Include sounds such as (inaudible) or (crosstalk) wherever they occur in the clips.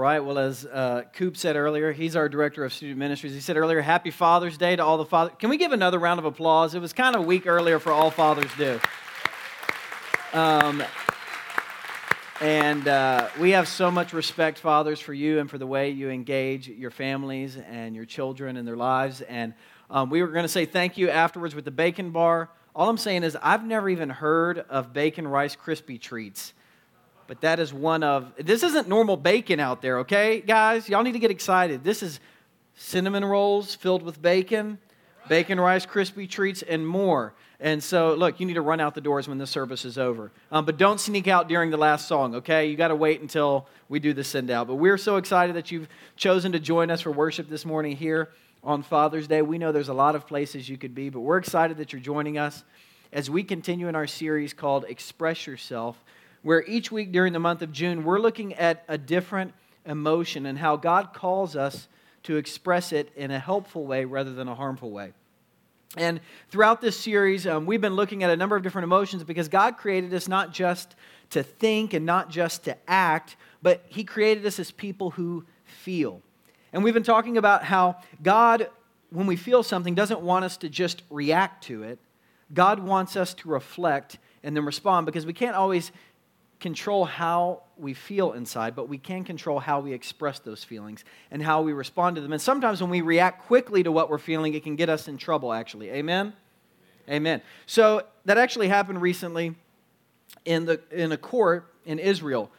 right. Well, as uh, Coop said earlier, he's our director of student ministries. He said earlier, Happy Father's Day to all the fathers. Can we give another round of applause? It was kind of a week earlier for All Fathers Do. Um, and uh, we have so much respect, fathers, for you and for the way you engage your families and your children and their lives. And um, we were going to say thank you afterwards with the bacon bar. All I'm saying is, I've never even heard of bacon Rice Krispie treats. But that is one of, this isn't normal bacon out there, okay, guys? Y'all need to get excited. This is cinnamon rolls filled with bacon, bacon Rice Krispie treats, and more. And so, look, you need to run out the doors when the service is over. Um, but don't sneak out during the last song, okay? You got to wait until we do the send out. But we're so excited that you've chosen to join us for worship this morning here on Father's Day. We know there's a lot of places you could be, but we're excited that you're joining us as we continue in our series called Express Yourself, where each week during the month of June, we're looking at a different emotion and how God calls us to express it in a helpful way rather than a harmful way. And throughout this series, um, we've been looking at a number of different emotions because God created us not just to think and not just to act, but He created us as people who feel. And we've been talking about how God, when we feel something, doesn't want us to just react to it. God wants us to reflect and then respond because we can't always control how we feel inside, but we can control how we express those feelings and how we respond to them. And sometimes when we react quickly to what we're feeling, it can get us in trouble, actually. Amen? Amen. So that actually happened recently in, the, in a court in Israel.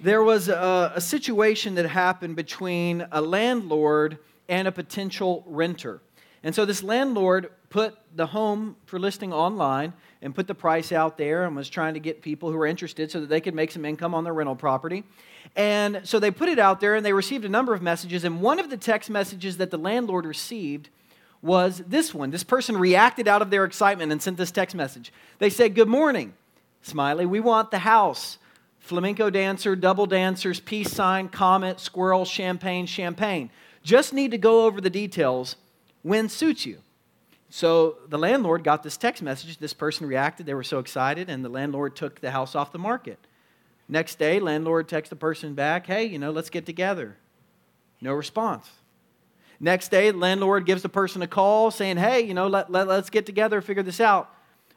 There was a, a situation that happened between a landlord and a potential renter. And so this landlord put the home for listing online and put the price out there and was trying to get people who were interested so that they could make some income on their rental property. And so they put it out there and they received a number of messages. And one of the text messages that the landlord received was this one. This person reacted out of their excitement and sent this text message. They said, Good morning, Smiley. We want the house. Flamenco dancer, double dancers, peace sign, comet, squirrel, champagne, champagne. Just need to go over the details when suits you. So the landlord got this text message. This person reacted. They were so excited, and the landlord took the house off the market. Next day, landlord texts the person back, hey, you know, let's get together. No response. Next day, landlord gives the person a call saying, hey, you know, let, let, let's get together, figure this out.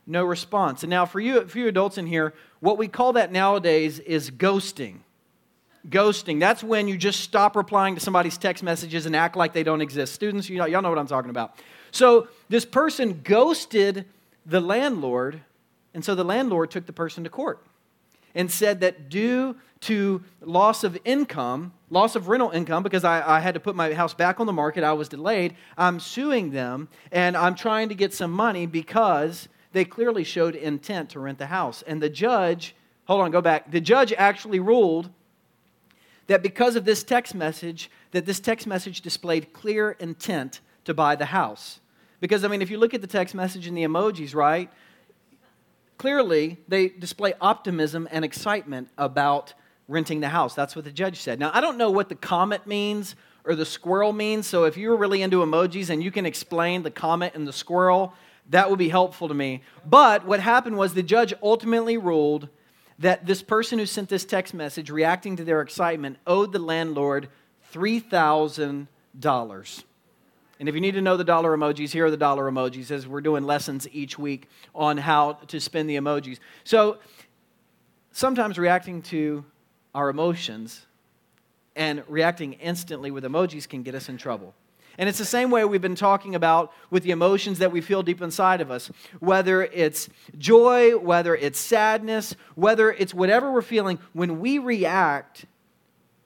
No response. And now, for you, for you adults in here, what we call that nowadays is ghosting. Ghosting. That's when you just stop replying to somebody's text messages and act like they don't exist. Students, you know, y'all know what I'm talking about. So this person ghosted the landlord, and so the landlord took the person to court and said that due to loss of income, loss of rental income, because I, I, had to put my house back on the market, I was delayed, I'm suing them and I'm trying to get some money because they clearly showed intent to rent the house. And the judge, hold on, go back. The judge actually ruled that because of this text message, that this text message displayed clear intent to buy the house. Because, I mean, if you look at the text message and the emojis, right, clearly they display optimism and excitement about renting the house. That's what the judge said. Now, I don't know what the comet means or the squirrel means, so if you're really into emojis and you can explain the comet and the squirrel, that would be helpful to me. But what happened was the judge ultimately ruled that this person who sent this text message reacting to their excitement owed the landlord $3,000. And if you need to know the dollar emojis, here are the dollar emojis as we're doing lessons each week on how to spin the emojis. So sometimes reacting to our emotions and reacting instantly with emojis can get us in trouble. And it's the same way we've been talking about with the emotions that we feel deep inside of us. Whether it's joy, whether it's sadness, whether it's whatever we're feeling, when we react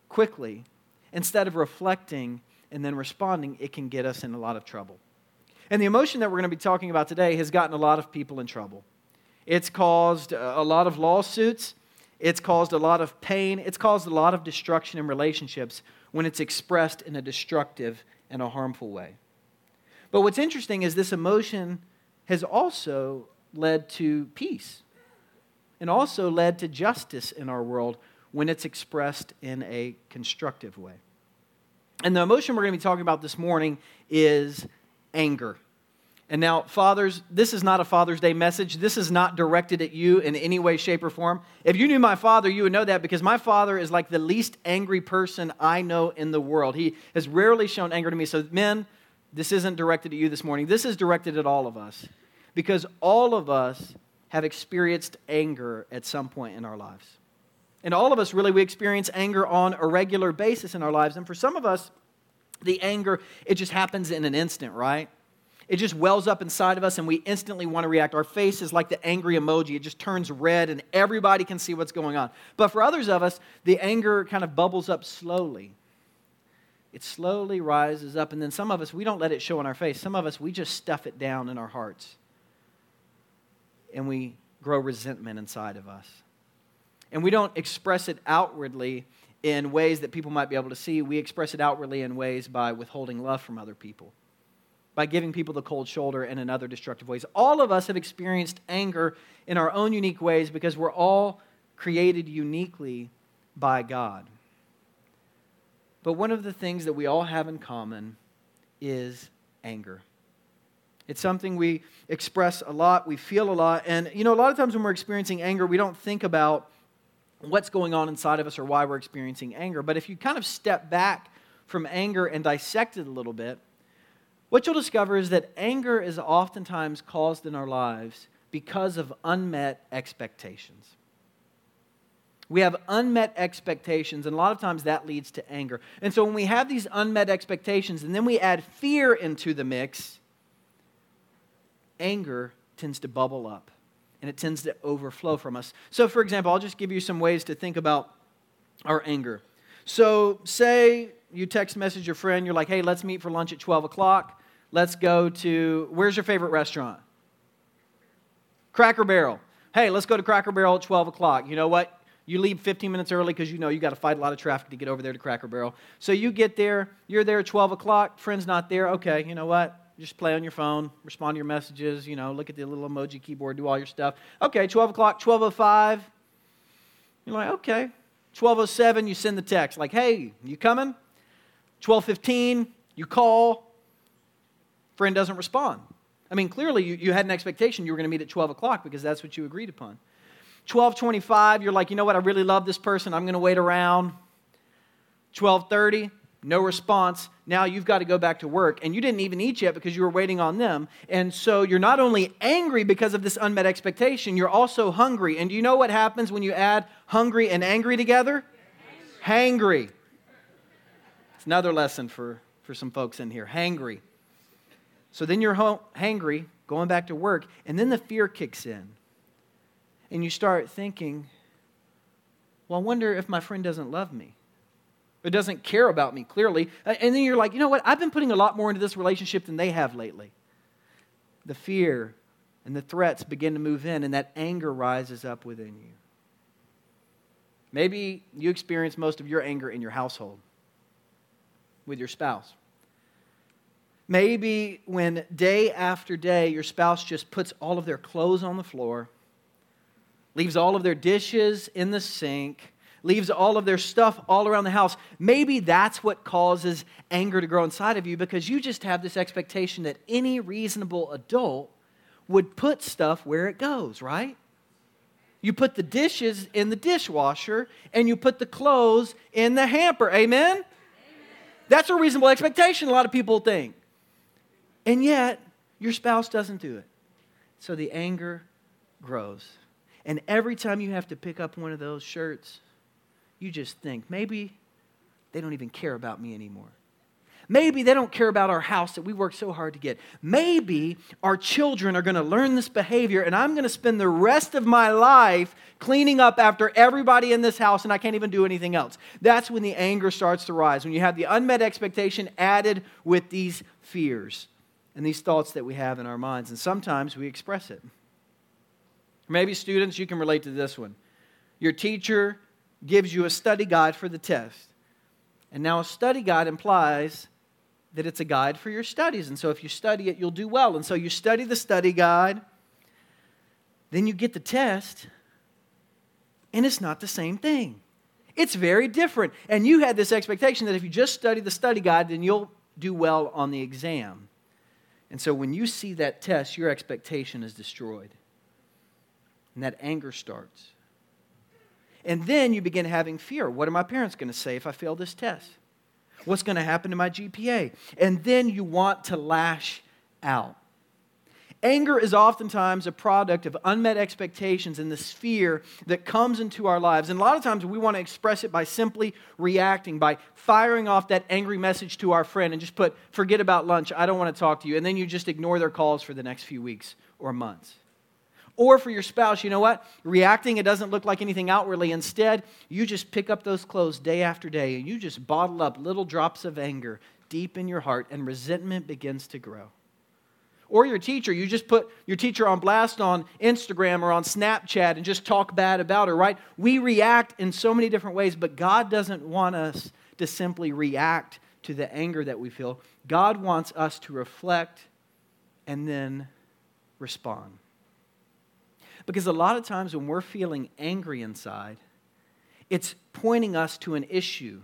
quickly instead of reflecting and then responding, it can get us in a lot of trouble. And the emotion that we're going to be talking about today has gotten a lot of people in trouble. It's caused a lot of lawsuits, it's caused a lot of pain, it's caused a lot of destruction in relationships when it's expressed in a destructive and a harmful way. But what's interesting is this emotion has also led to peace and also led to justice in our world when it's expressed in a constructive way. And the emotion we're going to be talking about this morning is anger. And now, fathers, this is not a Father's Day message. This is not directed at you in any way, shape, or form. If you knew my father, you would know that because my father is like the least angry person I know in the world. He has rarely shown anger to me. So, men, this isn't directed at you this morning. This is directed at all of us because all of us have experienced anger at some point in our lives. And all of us, really, we experience anger on a regular basis in our lives. And for some of us, the anger, it just happens in an instant, right? It just wells up inside of us and we instantly want to react. Our face is like the angry emoji. It just turns red and everybody can see what's going on. But for others of us, the anger kind of bubbles up slowly. It slowly rises up. And then some of us, we don't let it show on our face. Some of us, we just stuff it down in our hearts. And we grow resentment inside of us. And we don't express it outwardly in ways that people might be able to see. We express it outwardly in ways by withholding love from other people by giving people the cold shoulder and in other destructive ways. All of us have experienced anger in our own unique ways because we're all created uniquely by God. But one of the things that we all have in common is anger. It's something we express a lot, we feel a lot. And, you know, a lot of times when we're experiencing anger, we don't think about what's going on inside of us or why we're experiencing anger. But if you kind of step back from anger and dissect it a little bit, what you'll discover is that anger is oftentimes caused in our lives because of unmet expectations. We have unmet expectations, and a lot of times that leads to anger. And so when we have these unmet expectations and then we add fear into the mix, anger tends to bubble up and it tends to overflow from us. So, for example, I'll just give you some ways to think about our anger. So, say you text message your friend, you're like, hey, let's meet for lunch at 12 o'clock. Let's go to, where's your favorite restaurant? Cracker Barrel. Hey, let's go to Cracker Barrel at 12 o'clock. You know what? You leave 15 minutes early because you know you got to fight a lot of traffic to get over there to Cracker Barrel. So you get there, you're there at 12 o'clock, friend's not there. Okay, you know what? Just play on your phone, respond to your messages, you know, look at the little emoji keyboard, do all your stuff. Okay, 12 o'clock, 12.05. You're like, okay. 12.07, you send the text, like, hey, you coming? 12:15, you call, friend doesn't respond. I mean, clearly you, you had an expectation you were going to meet at 12 o'clock because that's what you agreed upon. 12:25, you're like, you know what? I really love this person. I'm going to wait around. 12:30, no response. Now you've got to go back to work, and you didn't even eat yet because you were waiting on them. And so you're not only angry because of this unmet expectation, you're also hungry. And do you know what happens when you add hungry and angry together? Hangry. It's another lesson for, for some folks in here. Hangry. So then you're home, hangry, going back to work, and then the fear kicks in. And you start thinking, well, I wonder if my friend doesn't love me. Or doesn't care about me, clearly. Uh, and then you're like, you know what? I've been putting a lot more into this relationship than they have lately. The fear and the threats begin to move in, and that anger rises up within you. Maybe you experience most of your anger in your household with your spouse. Maybe when day after day your spouse just puts all of their clothes on the floor, leaves all of their dishes in the sink, leaves all of their stuff all around the house. Maybe that's what causes anger to grow inside of you because you just have this expectation that any reasonable adult would put stuff where it goes, right? You put the dishes in the dishwasher and you put the clothes in the hamper. Amen? That's a reasonable expectation, a lot of people think. And yet, your spouse doesn't do it. So the anger grows. And every time you have to pick up one of those shirts, you just think, maybe they don't even care about me anymore. Maybe they don't care about our house that we worked so hard to get. Maybe our children are going to learn this behavior, and I'm going to spend the rest of my life cleaning up after everybody in this house, and I can't even do anything else. That's when the anger starts to rise, when you have the unmet expectation added with these fears and these thoughts that we have in our minds. And sometimes we express it. Maybe, students, you can relate to this one. Your teacher gives you a study guide for the test. And now a study guide implies that it's a guide for your studies. And so if you study it, you'll do well. And so you study the study guide, then you get the test, and it's not the same thing. It's very different. And you had this expectation that if you just study the study guide, then you'll do well on the exam. And so when you see that test, your expectation is destroyed. And that anger starts. And then you begin having fear. What are my parents going to say if I fail this test? What's going to happen to my GPA? And then you want to lash out. Anger is oftentimes a product of unmet expectations and this fear that comes into our lives. And a lot of times we want to express it by simply reacting, by firing off that angry message to our friend and just put, forget about lunch, I don't want to talk to you. And then you just ignore their calls for the next few weeks or months. Or for your spouse, you know what? Reacting, it doesn't look like anything outwardly. Instead, you just pick up those clothes day after day and you just bottle up little drops of anger deep in your heart, and resentment begins to grow or your teacher. You just put your teacher on blast on Instagram or on Snapchat and just talk bad about her, right? We react in so many different ways, but God doesn't want us to simply react to the anger that we feel. God wants us to reflect and then respond. Because a lot of times when we're feeling angry inside, it's pointing us to an issue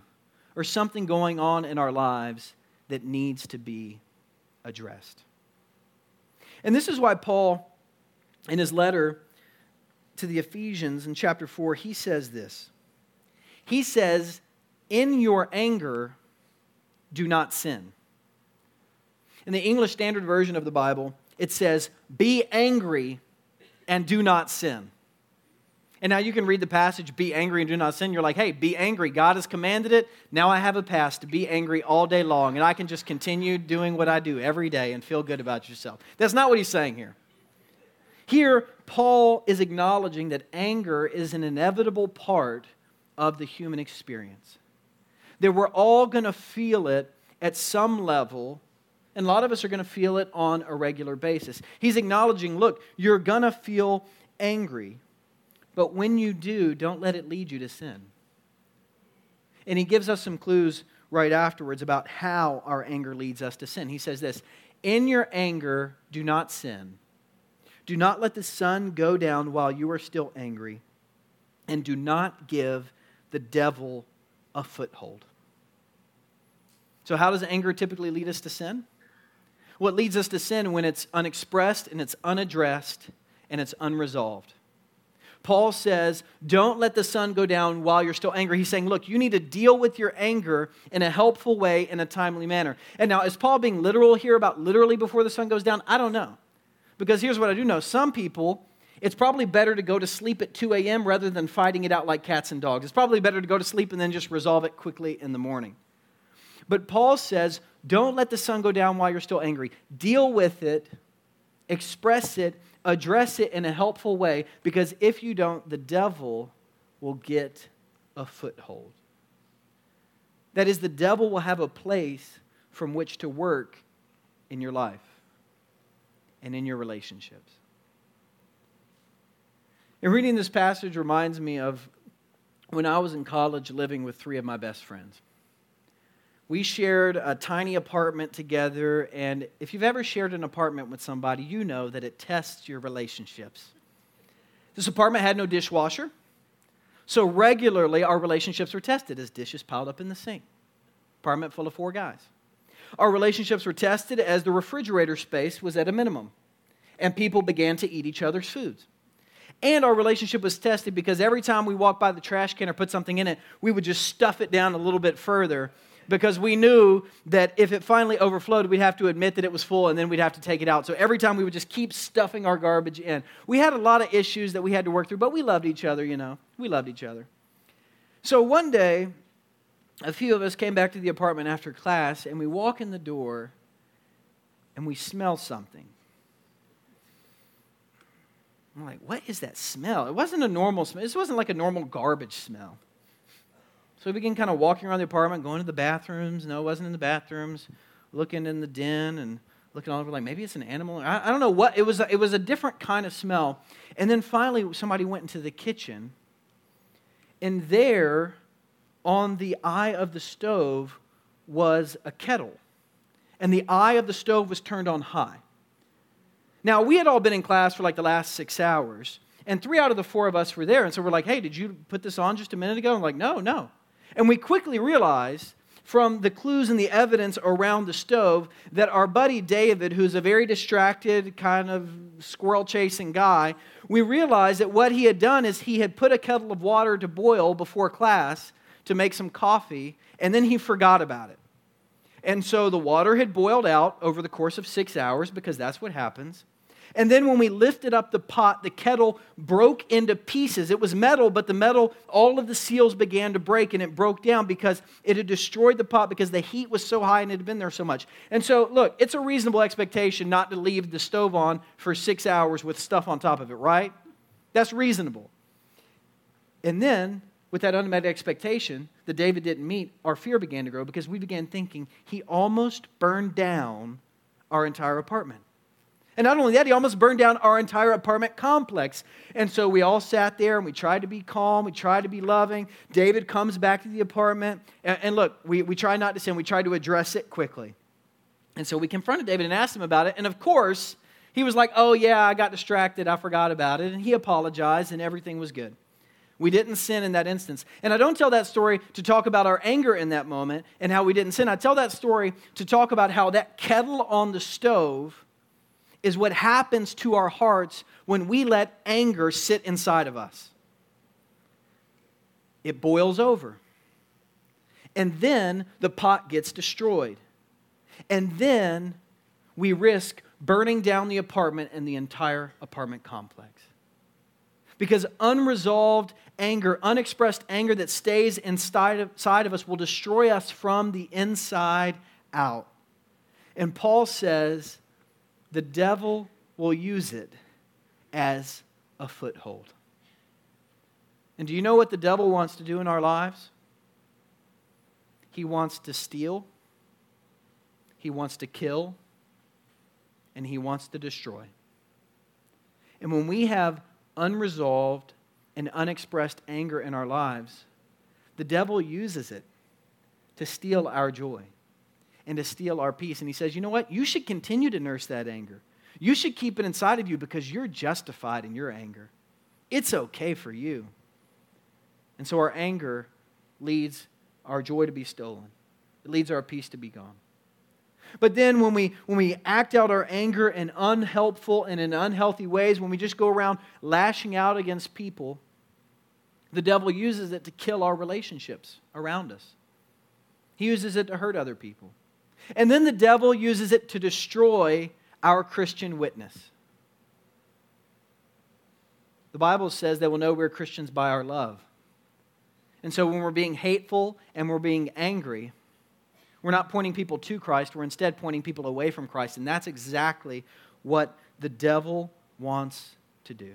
or something going on in our lives that needs to be addressed. And this is why Paul, in his letter to the Ephesians in chapter 4, he says this. He says, In your anger, do not sin. In the English Standard Version of the Bible, it says, Be angry and do not sin. And now you can read the passage, be angry and do not sin. You're like, hey, be angry. God has commanded it. Now I have a pass to be angry all day long. And I can just continue doing what I do every day and feel good about yourself. That's not what he's saying here. Here, Paul is acknowledging that anger is an inevitable part of the human experience. That we're all going to feel it at some level, and a lot of us are going to feel it on a regular basis. He's acknowledging, look, you're going to feel angry. But when you do, don't let it lead you to sin. And he gives us some clues right afterwards about how our anger leads us to sin. He says this In your anger, do not sin. Do not let the sun go down while you are still angry, and do not give the devil a foothold. So, how does anger typically lead us to sin? It leads us to sin when it's unexpressed and it's unaddressed and it's unresolved. Paul says, don't let the sun go down while you're still angry. He's saying, look, you need to deal with your anger in a helpful way, in a timely manner. And now, is Paul being literal here about literally before the sun goes down? I don't know. Because here's what I do know some people, it's probably better to go to sleep at 2 a.m. rather than fighting it out like cats and dogs. It's probably better to go to sleep and then just resolve it quickly in the morning. But Paul says, don't let the sun go down while you're still angry. Deal with it, express it, address it in a helpful way because if you don't, the devil will get a foothold. That is, the devil will have a place from which to work in your life and in your relationships. And reading this passage reminds me of when I was in college living with three of my best friends we shared a tiny apartment together, and if you've ever shared an apartment with somebody, you know that it tests your relationships. This apartment had no dishwasher, so regularly our relationships were tested as dishes piled up in the sink. Apartment full of four guys. Our relationships were tested as the refrigerator space was at a minimum, and people began to eat each other's foods. And our relationship was tested because every time we walked by the trash can or put something in it, we would just stuff it down a little bit further because we knew that if it finally overflowed, we'd have to admit that it was full and then we'd have to take it out. So every time we would just keep stuffing our garbage in. We had a lot of issues that we had to work through, but we loved each other, you know. We loved each other. So one day, a few of us came back to the apartment after class and we walk in the door and we smell something. I'm like, what is that smell? It wasn't a normal smell. This wasn't like a normal garbage smell. So we began kind of walking around the apartment, going to the bathrooms. No, it wasn't in the bathrooms. Looking in the den and looking all over, like maybe it's an animal. I, I don't know what it was. It was a different kind of smell. And then finally, somebody went into the kitchen, and there, on the eye of the stove, was a kettle, and the eye of the stove was turned on high. Now we had all been in class for like the last six hours, and three out of the four of us were there. And so we're like, "Hey, did you put this on just a minute ago?" I'm like, "No, no." And we quickly realized from the clues and the evidence around the stove that our buddy David, who's a very distracted, kind of squirrel chasing guy, we realized that what he had done is he had put a kettle of water to boil before class to make some coffee, and then he forgot about it. And so the water had boiled out over the course of six hours because that's what happens. And then when we lifted up the pot, the kettle broke into pieces. It was metal, but the metal, all of the seals began to break and it broke down because it had destroyed the pot because the heat was so high and it had been there so much. And so, look, it's a reasonable expectation not to leave the stove on for six hours with stuff on top of it, right? That's reasonable. And then, with that unmet expectation that David didn't meet, our fear began to grow because we began thinking he almost burned down our entire apartment. And not only that, he almost burned down our entire apartment complex. And so we all sat there and we tried to be calm, we tried to be loving. David comes back to the apartment. And, and look, we, we tried not to sin, we tried to address it quickly. And so we confronted David and asked him about it. And of course, he was like, Oh, yeah, I got distracted, I forgot about it. And he apologized, and everything was good. We didn't sin in that instance. And I don't tell that story to talk about our anger in that moment and how we didn't sin. I tell that story to talk about how that kettle on the stove is what happens to our hearts when we let anger sit inside of us. It boils over. And then the pot gets destroyed. And then we risk burning down the apartment and the entire apartment complex. Because unresolved anger, unexpressed anger that stays inside of, inside of us will destroy us from the inside out. And Paul says the devil will use it as a foothold. And do you know what the devil wants to do in our lives? He wants to steal, he wants to kill, and he wants to destroy. And when we have unresolved and unexpressed anger in our lives, the devil uses it to steal our joy and to steal our peace. And he says, you know what? You should continue to nurse that anger. You should keep it inside of you because you're justified in your anger. It's okay for you. And so our anger leads our joy to be stolen, it leads our peace to be gone. But then when we, when we act out our anger in unhelpful and in unhealthy ways, when we just go around lashing out against people, the devil uses it to kill our relationships around us. He uses it to hurt other people. And then the devil uses it to destroy our Christian witness. The Bible says that we'll know we're Christians by our love. And so when we're being hateful and we're being angry, we're not pointing people to Christ, we're instead pointing people away from Christ. And that's exactly what the devil wants to do.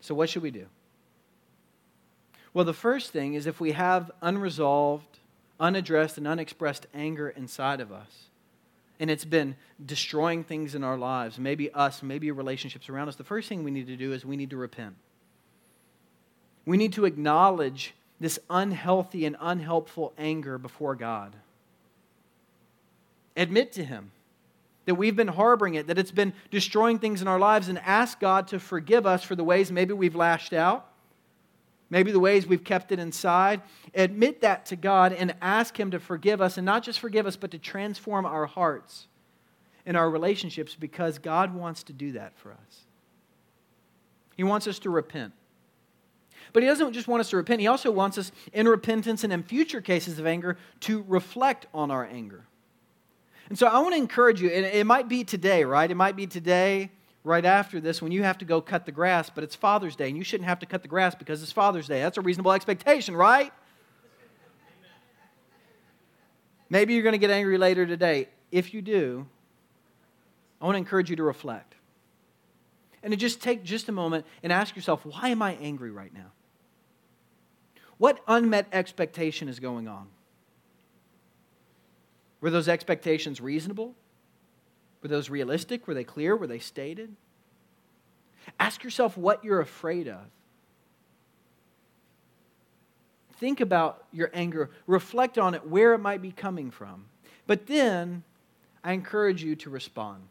So, what should we do? Well, the first thing is if we have unresolved unaddressed and unexpressed anger inside of us. And it's been destroying things in our lives, maybe us, maybe relationships around us. The first thing we need to do is we need to repent. We need to acknowledge this unhealthy and unhelpful anger before God. Admit to Him that we've been harboring it, that it's been destroying things in our lives, and ask God to forgive us for the ways maybe we've lashed out maybe the ways we've kept it inside. Admit that to God and ask Him to forgive us, and not just forgive us, but to transform our hearts and our relationships because God wants to do that for us. He wants us to repent. But He doesn't just want us to repent, He also wants us in repentance and in future cases of anger to reflect on our anger. And so I want to encourage you, and it might be today, right? It might be today right after this when you have to go cut the grass, but it's Father's Day, and you shouldn't have to cut the grass because it's Father's Day. That's a reasonable expectation, right? Maybe you're going to get angry later today. If you do, I want to encourage you to reflect. And to just take just a moment and ask yourself, why am I angry right now? What unmet expectation is going on? Were those expectations reasonable? Were those realistic? Were they clear? Were they stated? Ask yourself what you're afraid of. Think about your anger, reflect on it, where it might be coming from. But then I encourage you to respond.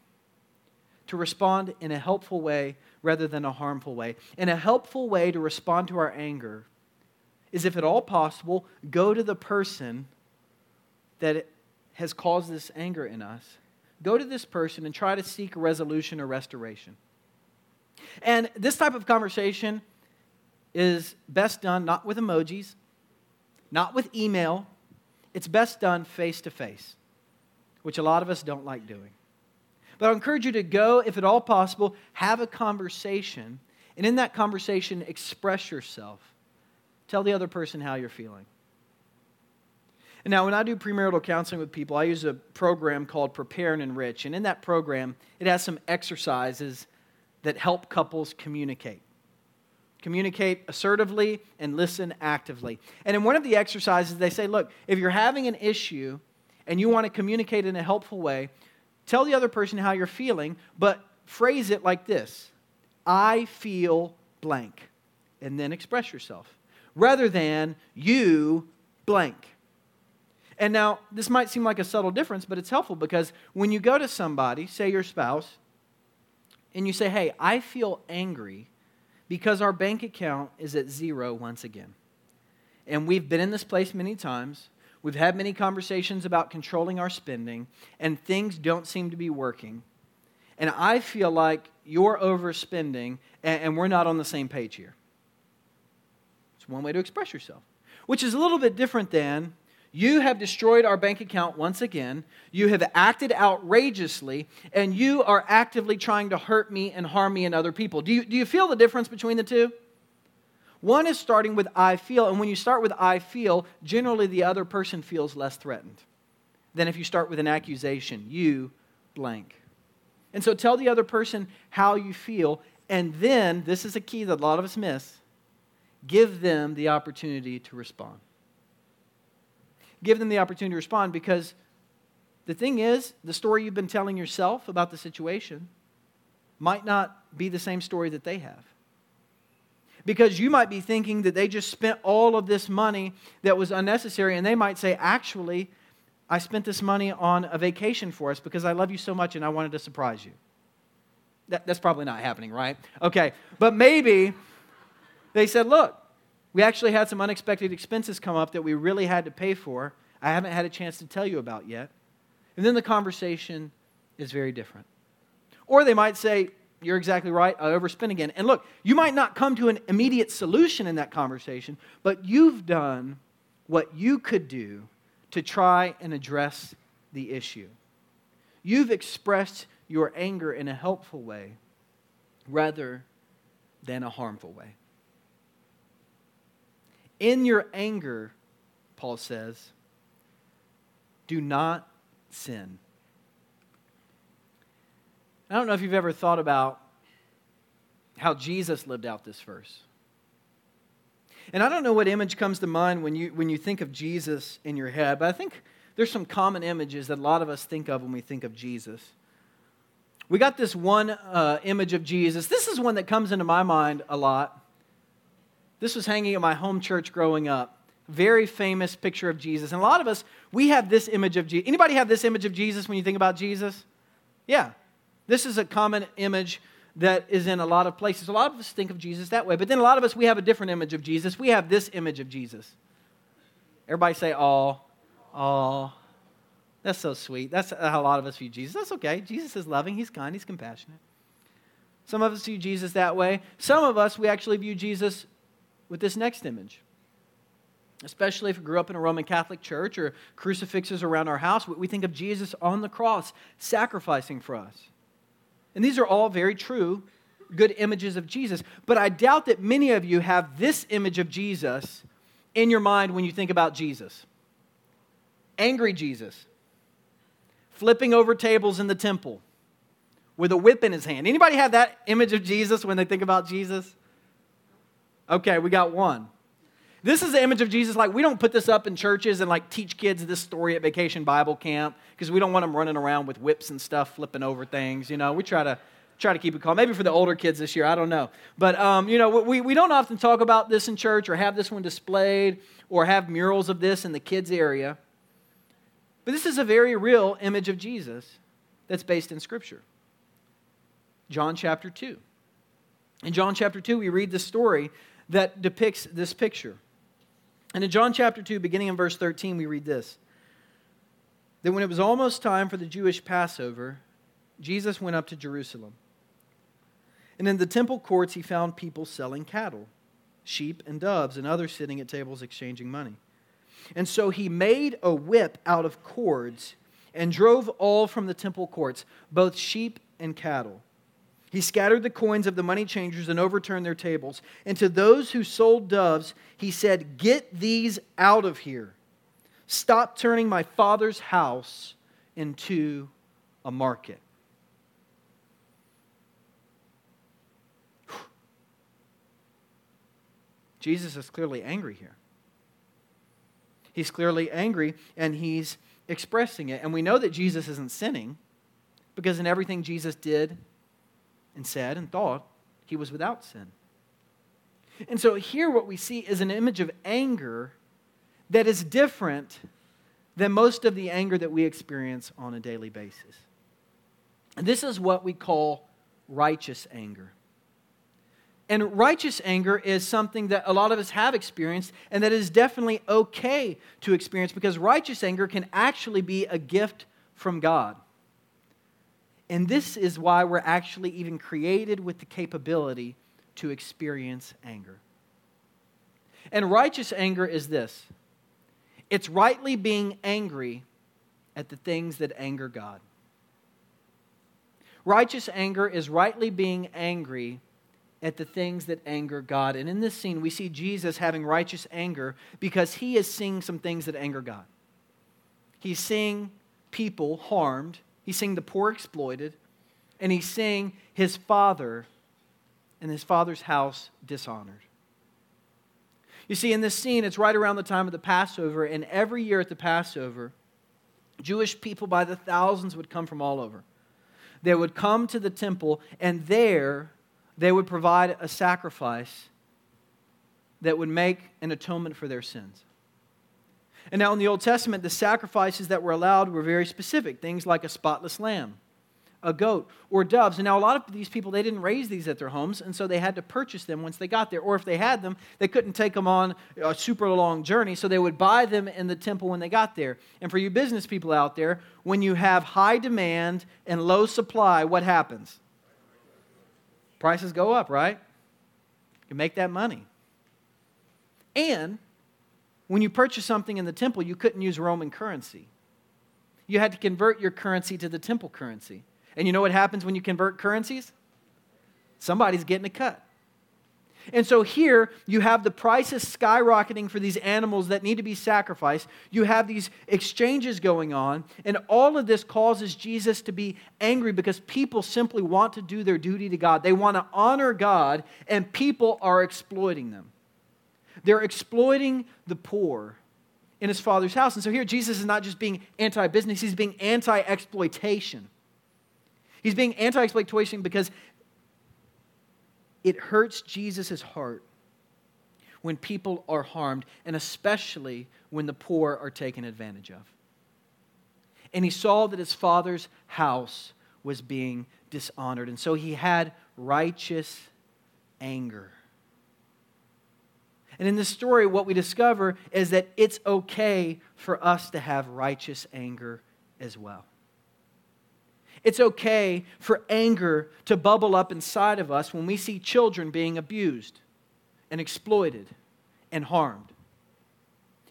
To respond in a helpful way rather than a harmful way. And a helpful way to respond to our anger is if at all possible, go to the person that has caused this anger in us. Go to this person and try to seek resolution or restoration. And this type of conversation is best done not with emojis, not with email. It's best done face to face, which a lot of us don't like doing. But I encourage you to go, if at all possible, have a conversation, and in that conversation, express yourself. Tell the other person how you're feeling. Now, when I do premarital counseling with people, I use a program called Prepare and Enrich. And in that program, it has some exercises that help couples communicate. Communicate assertively and listen actively. And in one of the exercises, they say, look, if you're having an issue and you want to communicate in a helpful way, tell the other person how you're feeling, but phrase it like this I feel blank. And then express yourself. Rather than you blank. And now, this might seem like a subtle difference, but it's helpful because when you go to somebody, say your spouse, and you say, Hey, I feel angry because our bank account is at zero once again. And we've been in this place many times. We've had many conversations about controlling our spending, and things don't seem to be working. And I feel like you're overspending, and, we're not on the same page here. It's one way to express yourself, which is a little bit different than you have destroyed our bank account once again. You have acted outrageously, and you are actively trying to hurt me and harm me and other people. Do you, do you feel the difference between the two? One is starting with I feel, and when you start with I feel, generally the other person feels less threatened than if you start with an accusation. You blank. And so tell the other person how you feel, and then, this is a key that a lot of us miss, give them the opportunity to respond give them the opportunity to respond because the thing is, the story you've been telling yourself about the situation might not be the same story that they have. Because you might be thinking that they just spent all of this money that was unnecessary, and they might say, actually, I spent this money on a vacation for us because I love you so much and I wanted to surprise you. That, that's probably not happening, right? Okay, but maybe they said, look, we actually had some unexpected expenses come up that we really had to pay for. I haven't had a chance to tell you about yet. And then the conversation is very different. Or they might say, You're exactly right, I overspent again. And look, you might not come to an immediate solution in that conversation, but you've done what you could do to try and address the issue. You've expressed your anger in a helpful way rather than a harmful way. In your anger, Paul says, do not sin. I don't know if you've ever thought about how Jesus lived out this verse. And I don't know what image comes to mind when you, when you think of Jesus in your head, but I think there's some common images that a lot of us think of when we think of Jesus. We got this one uh, image of Jesus. This is one that comes into my mind a lot. This was hanging at my home church growing up. Very famous picture of Jesus. And a lot of us, we have this image of Jesus. Anybody have this image of Jesus when you think about Jesus? Yeah. This is a common image that is in a lot of places. A lot of us think of Jesus that way. But then a lot of us, we have a different image of Jesus. We have this image of Jesus. Everybody say, oh, oh. That's so sweet. That's how a lot of us view Jesus. That's okay. Jesus is loving, he's kind, he's compassionate. Some of us view Jesus that way. Some of us, we actually view Jesus with this next image. Especially if we grew up in a Roman Catholic church or crucifixes around our house, we think of Jesus on the cross sacrificing for us. And these are all very true, good images of Jesus. But I doubt that many of you have this image of Jesus in your mind when you think about Jesus angry Jesus, flipping over tables in the temple with a whip in his hand. Anybody have that image of Jesus when they think about Jesus? Okay, we got one. This is the image of Jesus. Like, we don't put this up in churches and like teach kids this story at vacation Bible camp because we don't want them running around with whips and stuff, flipping over things. You know, we try to try to keep it calm. Maybe for the older kids this year, I don't know. But, um, you know, we, we don't often talk about this in church or have this one displayed or have murals of this in the kids' area. But this is a very real image of Jesus that's based in Scripture. John chapter 2. In John chapter 2, we read the story that depicts this picture. And in John chapter 2, beginning in verse 13, we read this that when it was almost time for the Jewish Passover, Jesus went up to Jerusalem. And in the temple courts, he found people selling cattle, sheep, and doves, and others sitting at tables exchanging money. And so he made a whip out of cords and drove all from the temple courts, both sheep and cattle. He scattered the coins of the money changers and overturned their tables. And to those who sold doves, he said, Get these out of here. Stop turning my father's house into a market. (sighs) Jesus is clearly angry here. He's clearly angry and he's expressing it. And we know that Jesus isn't sinning because in everything Jesus did and said and thought, he was without sin. And so here, what we see is an image of anger that is different than most of the anger that we experience on a daily basis. And this is what we call righteous anger. And righteous anger is something that a lot of us have experienced and that is definitely okay to experience because righteous anger can actually be a gift from God. And this is why we're actually even created with the capability to experience anger. And righteous anger is this it's rightly being angry at the things that anger God. Righteous anger is rightly being angry at the things that anger God. And in this scene, we see Jesus having righteous anger because he is seeing some things that anger God. He's seeing people harmed, he's seeing the poor exploited, and he's seeing his father and his father's house dishonored. You see, in this scene, it's right around the time of the Passover, and every year at the Passover, Jewish people by the thousands would come from all over. They would come to the temple, and there they would provide a sacrifice that would make an atonement for their sins. And now in the Old Testament, the sacrifices that were allowed were very specific things like a spotless lamb, a goat, or doves. And now a lot of these people, they didn't raise these at their homes, and so they had to purchase them once they got there. Or if they had them, they couldn't take them on a super long journey, so they would buy them in the temple when they got there. And for you business people out there, when you have high demand and low supply, what happens? Prices go up, right? You can make that money. And when you purchase something in the temple, you couldn't use Roman currency. You had to convert your currency to the temple currency. And you know what happens when you convert currencies? Somebody's getting a cut. And so here you have the prices skyrocketing for these animals that need to be sacrificed. You have these exchanges going on. And all of this causes Jesus to be angry because people simply want to do their duty to God. They want to honor God, and people are exploiting them. They're exploiting the poor in his father's house. And so here Jesus is not just being anti business, he's being anti exploitation. He's being anti exploitation because it hurts Jesus' heart when people are harmed, and especially when the poor are taken advantage of. And he saw that his father's house was being dishonored, and so he had righteous anger. And in this story, what we discover is that it's okay for us to have righteous anger as well. It's okay for anger to bubble up inside of us when we see children being abused and exploited and harmed.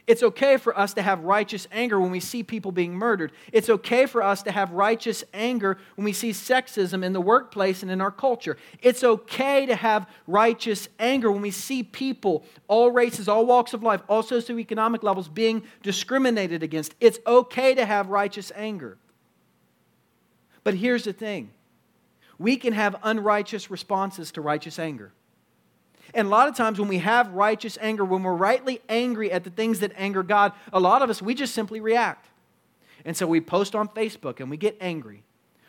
It's okay for us to have righteous anger when we see people being murdered. It's okay for us to have righteous anger when we see sexism in the workplace and in our culture. It's okay to have righteous anger when we see people, all races, all walks of life, all socioeconomic levels, being discriminated against. It's okay to have righteous anger. But here's the thing we can have unrighteous responses to righteous anger. And a lot of times when we have righteous anger, when we're rightly angry at the things that anger God, a lot of us, we just simply react. And so we post on Facebook and we get angry.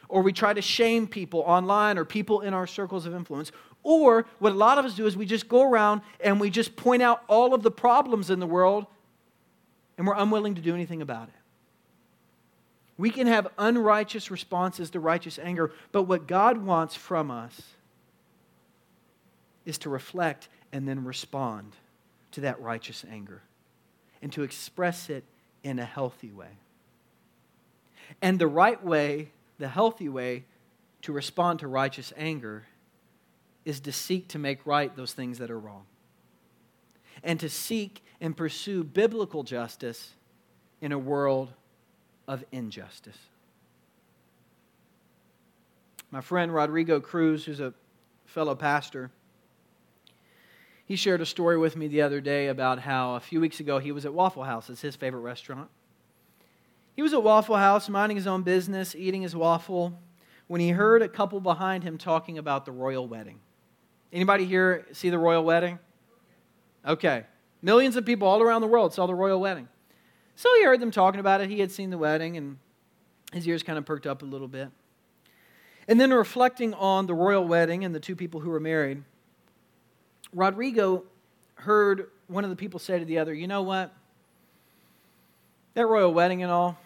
Or we try to shame people online or people in our circles of influence. Or what a lot of us do is we just go around and we just point out all of the problems in the world and we're unwilling to do anything about it. We can have unrighteous responses to righteous anger, but what God wants from us is to reflect and then respond to that righteous anger. and to express it in a healthy way. And the right way, the healthy way to respond to righteous anger is to seek to make right those things that are wrong and to seek and pursue biblical justice in a world of injustice. My friend Rodrigo Cruz, who's a fellow pastor, he shared a story with me the other day about how a few weeks ago he was at Waffle House. It's his favorite restaurant. He was at Waffle House minding his own business, eating his waffle, when he heard a couple behind him talking about the royal wedding. Anybody here see the royal wedding? Okay. Millions of people all around the world saw the royal wedding. So he heard them talking about it. He had seen the wedding, and his ears kind of perked up a little bit. And then reflecting on the royal wedding and the two people who were married, Rodrigo heard one of the people say to the other, You know what? That royal wedding and all,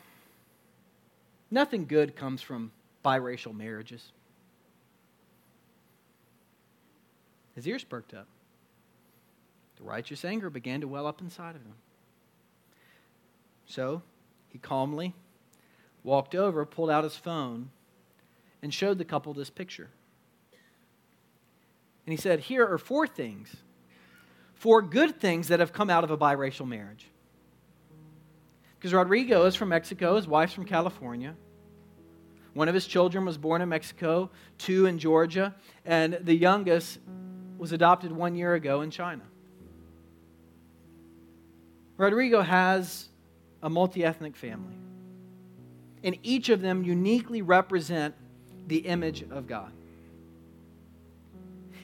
nothing good comes from biracial marriages. His ears perked up. The righteous anger began to well up inside of him. So he calmly walked over, pulled out his phone, and showed the couple this picture. And he said, Here are four things, four good things that have come out of a biracial marriage. Because Rodrigo is from Mexico, his wife's from California. One of his children was born in Mexico, two in Georgia, and the youngest was adopted one year ago in China. Rodrigo has a multi ethnic family, and each of them uniquely represent the image of God.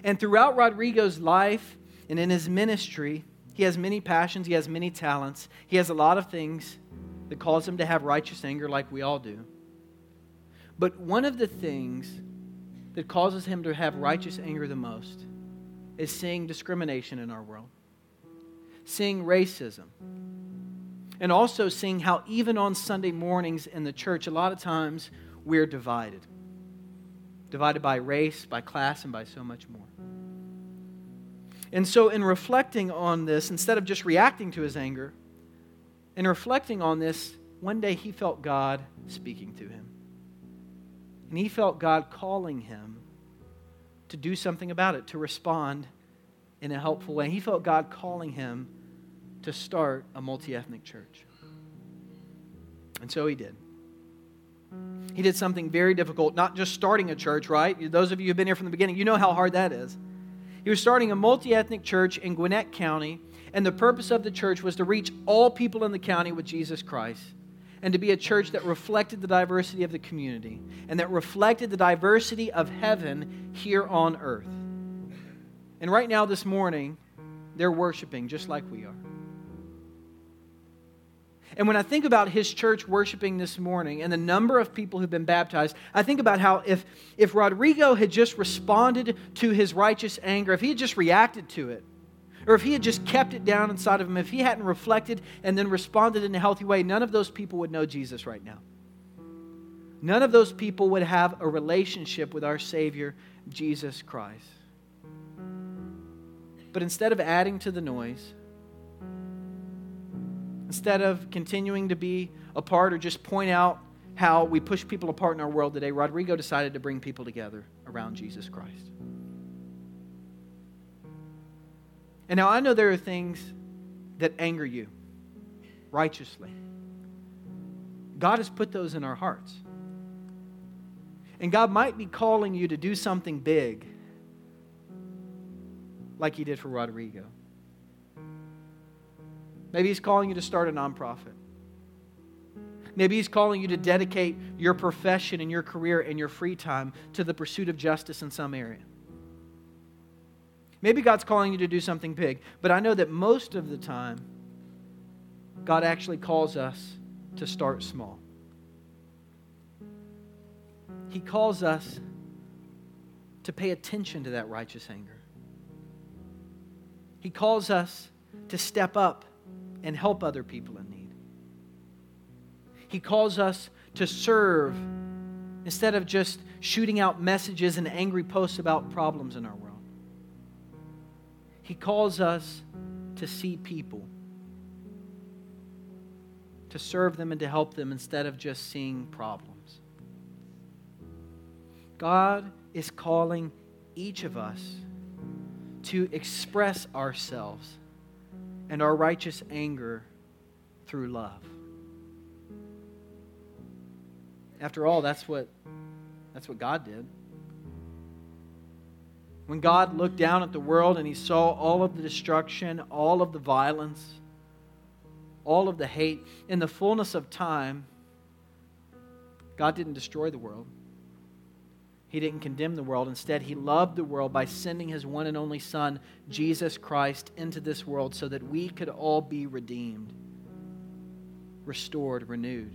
And throughout Rodrigo's life and in his ministry, he has many passions, he has many talents, he has a lot of things that cause him to have righteous anger like we all do. But one of the things that causes him to have righteous anger the most is seeing discrimination in our world, seeing racism, and also seeing how, even on Sunday mornings in the church, a lot of times we're divided divided by race, by class, and by so much more. And so, in reflecting on this, instead of just reacting to his anger, in reflecting on this, one day he felt God speaking to him. And he felt God calling him to do something about it, to respond in a helpful way. He felt God calling him to start a multi ethnic church. And so he did. He did something very difficult, not just starting a church, right? Those of you who've been here from the beginning, you know how hard that is. He was starting a multi ethnic church in Gwinnett County, and the purpose of the church was to reach all people in the county with Jesus Christ and to be a church that reflected the diversity of the community and that reflected the diversity of heaven here on earth. And right now, this morning, they're worshiping just like we are. And when I think about his church worshiping this morning and the number of people who've been baptized, I think about how if, if Rodrigo had just responded to his righteous anger, if he had just reacted to it, or if he had just kept it down inside of him, if he hadn't reflected and then responded in a healthy way, none of those people would know Jesus right now. None of those people would have a relationship with our Savior, Jesus Christ. But instead of adding to the noise, Instead of continuing to be apart or just point out how we push people apart in our world today, Rodrigo decided to bring people together around Jesus Christ. And now I know there are things that anger you righteously. God has put those in our hearts. And God might be calling you to do something big, like He did for Rodrigo. Maybe He's calling you to start a nonprofit. Maybe He's calling you to dedicate your profession and your career and your free time to the pursuit of justice in some area. Maybe God's calling you to do something big, but I know that most of the time, God actually calls us to start small. He calls us to pay attention to that righteous anger. He calls us to step up and help other people in need. He calls us to serve instead of just shooting out messages and angry posts about problems in our world. He calls us to see people to serve them and to help them instead of just seeing problems. God is calling each of us to express ourselves and our righteous anger through love. After all, that's what, that's what God did. When God looked down at the world and he saw all of the destruction, all of the violence, all of the hate, in the fullness of time, God didn't destroy the world. He didn't condemn the world. Instead, He loved the world by sending His one and only Son, Jesus Christ, into this world so that we could all be redeemed, restored, renewed.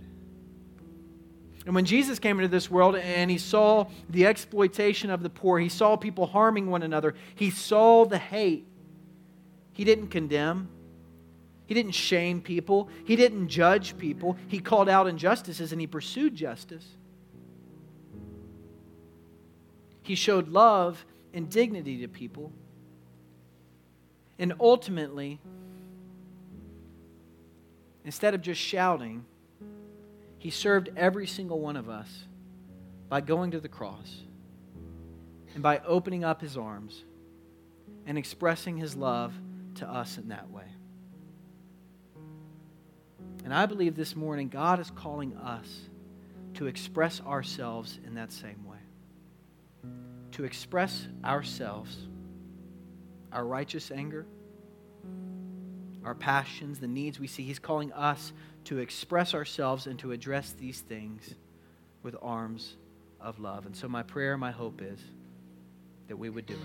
And when Jesus came into this world and he saw the exploitation of the poor, he saw people harming one another, he saw the hate, he didn't condemn. He didn't shame people. He didn't judge people. He called out injustices and he pursued justice. He showed love and dignity to people. And ultimately, instead of just shouting, he served every single one of us by going to the cross and by opening up his arms and expressing his love to us in that way. And I believe this morning God is calling us to express ourselves in that same way to express ourselves, our righteous anger, our passions, the needs we see. He's calling us to express ourselves and to address these things with arms of love. And so, my prayer, my hope is that we would do it.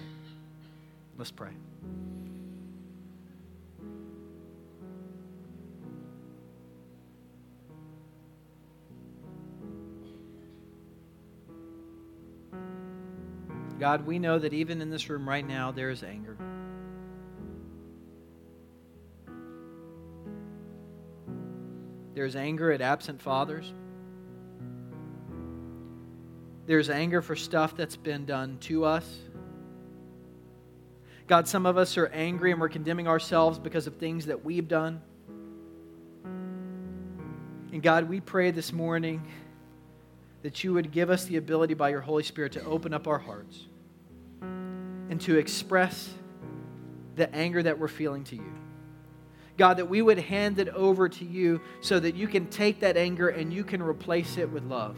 Let's pray. God, we know that even in this room right now, there is anger. There's anger at absent fathers. There's anger for stuff that's been done to us. God, some of us are angry and we're condemning ourselves because of things that we've done. And God, we pray this morning that you would give us the ability by your Holy Spirit to open up our hearts and to express the anger that we're feeling to you. God, that we would hand it over to you so that you can take that anger and you can replace it with love.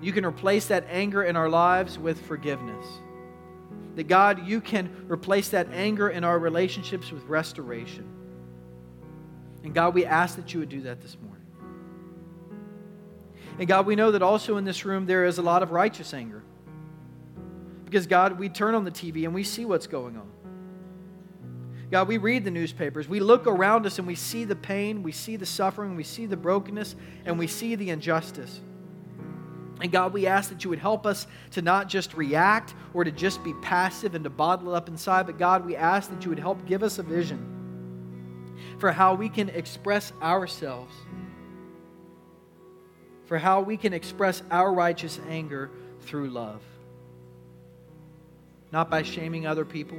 You can replace that anger in our lives with forgiveness. That God, you can replace that anger in our relationships with restoration. And God, we ask that you would do that this morning. And God, we know that also in this room there is a lot of righteous anger. Because, God, we turn on the TV and we see what's going on. God, we read the newspapers. We look around us and we see the pain, we see the suffering, we see the brokenness, and we see the injustice. And God, we ask that you would help us to not just react or to just be passive and to bottle it up inside, but God, we ask that you would help give us a vision for how we can express ourselves for how we can express our righteous anger through love. Not by shaming other people,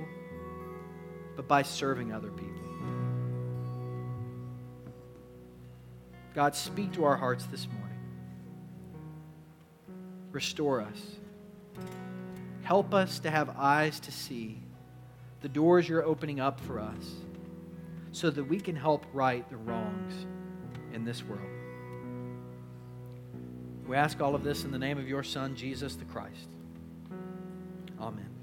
but by serving other people. God, speak to our hearts this morning. Restore us. Help us to have eyes to see the doors you're opening up for us so that we can help right the wrongs in this world. We ask all of this in the name of your Son, Jesus the Christ. Amen.